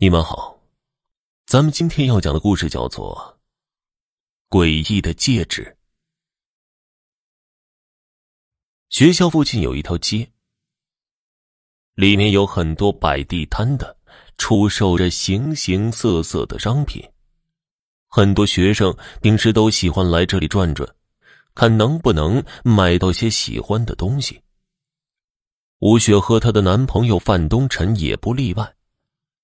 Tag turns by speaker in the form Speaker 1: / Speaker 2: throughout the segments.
Speaker 1: 你们好，咱们今天要讲的故事叫做《诡异的戒指》。学校附近有一条街，里面有很多摆地摊的，出售着形形色色的商品。很多学生平时都喜欢来这里转转，看能不能买到些喜欢的东西。吴雪和她的男朋友范东辰也不例外。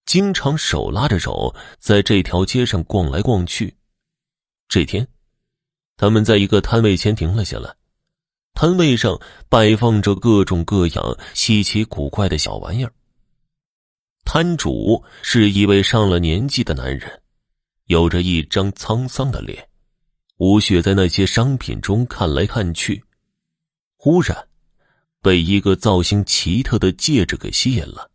Speaker 1: 经常手拉着手在这条街上逛来逛去。这天，他们在一个摊位前停了下来。摊位上摆放着各种各样稀奇古怪的小玩意儿。摊主是一位上了年纪的男人，有着一张沧桑的脸。吴雪在那些商品中看来看去，忽然被一个造型奇特的戒指给吸引了。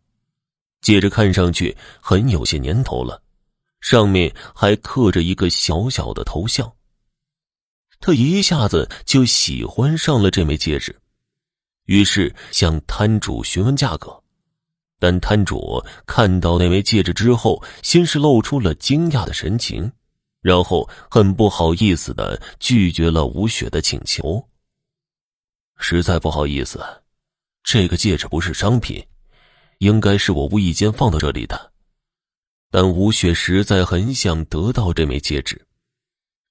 Speaker 1: 戒指看上去很有些年头了，上面还刻着一个小小的头像。他一下子就喜欢上了这枚戒指，于是向摊主询问价格。但摊主看到那枚戒指之后，先是露出了惊讶的神情，然后很不好意思的拒绝了吴雪的请求。实在不好意思，这个戒指不是商品。应该是我无意间放到这里的，但吴雪实在很想得到这枚戒指，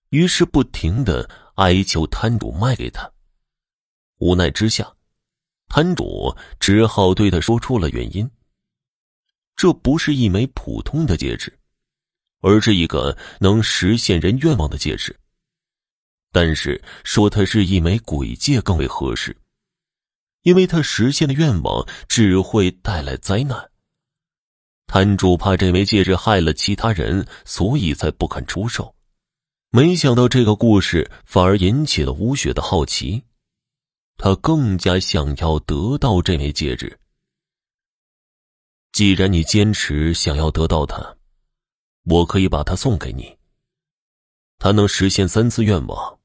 Speaker 1: 于是不停的哀求摊主卖给他。无奈之下，摊主只好对他说出了原因：这不是一枚普通的戒指，而是一个能实现人愿望的戒指。但是说它是一枚鬼戒更为合适。因为他实现的愿望只会带来灾难。摊主怕这枚戒指害了其他人，所以才不肯出售。没想到这个故事反而引起了吴雪的好奇，他更加想要得到这枚戒指。既然你坚持想要得到它，我可以把它送给你。它能实现三次愿望，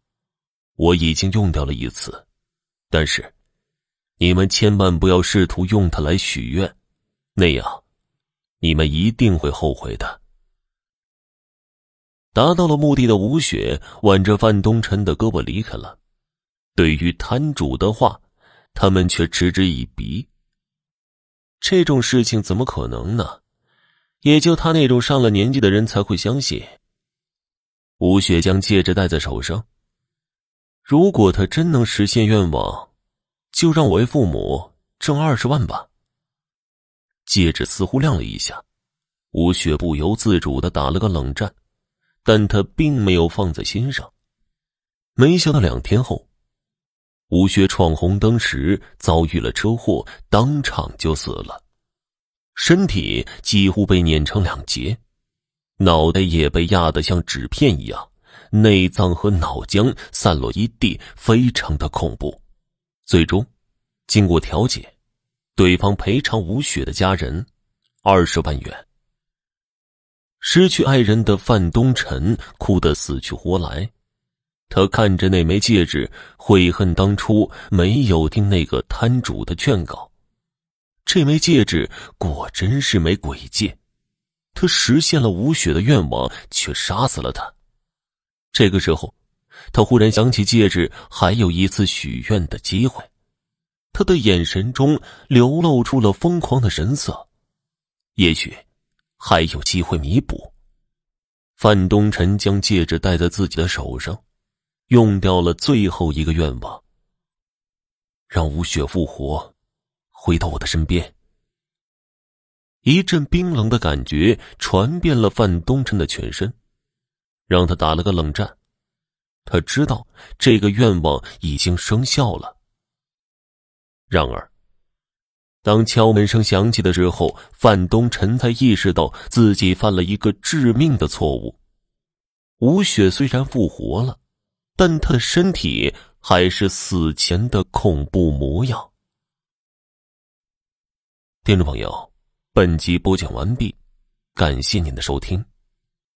Speaker 1: 我已经用掉了一次，但是。你们千万不要试图用它来许愿，那样，你们一定会后悔的。达到了目的的吴雪挽着范东辰的胳膊离开了。对于摊主的话，他们却嗤之以鼻。这种事情怎么可能呢？也就他那种上了年纪的人才会相信。吴雪将戒指戴在手上，如果他真能实现愿望。就让我为父母挣二十万吧。戒指似乎亮了一下，吴雪不由自主的打了个冷战，但他并没有放在心上。没想到两天后，吴雪闯红灯时遭遇了车祸，当场就死了，身体几乎被碾成两截，脑袋也被压得像纸片一样，内脏和脑浆散落一地，非常的恐怖。最终，经过调解，对方赔偿吴雪的家人二十万元。失去爱人的范东辰哭得死去活来，他看着那枚戒指，悔恨当初没有听那个摊主的劝告。这枚戒指果真是枚鬼戒，他实现了吴雪的愿望，却杀死了他。这个时候。他忽然想起戒指还有一次许愿的机会，他的眼神中流露出了疯狂的神色，也许还有机会弥补。范东辰将戒指戴在自己的手上，用掉了最后一个愿望，让吴雪复活，回到我的身边。一阵冰冷的感觉传遍了范东辰的全身，让他打了个冷战。他知道这个愿望已经生效了。然而，当敲门声响起的时候，范东辰才意识到自己犯了一个致命的错误。吴雪虽然复活了，但她的身体还是死前的恐怖模样。听众朋友，本集播讲完毕，感谢您的收听。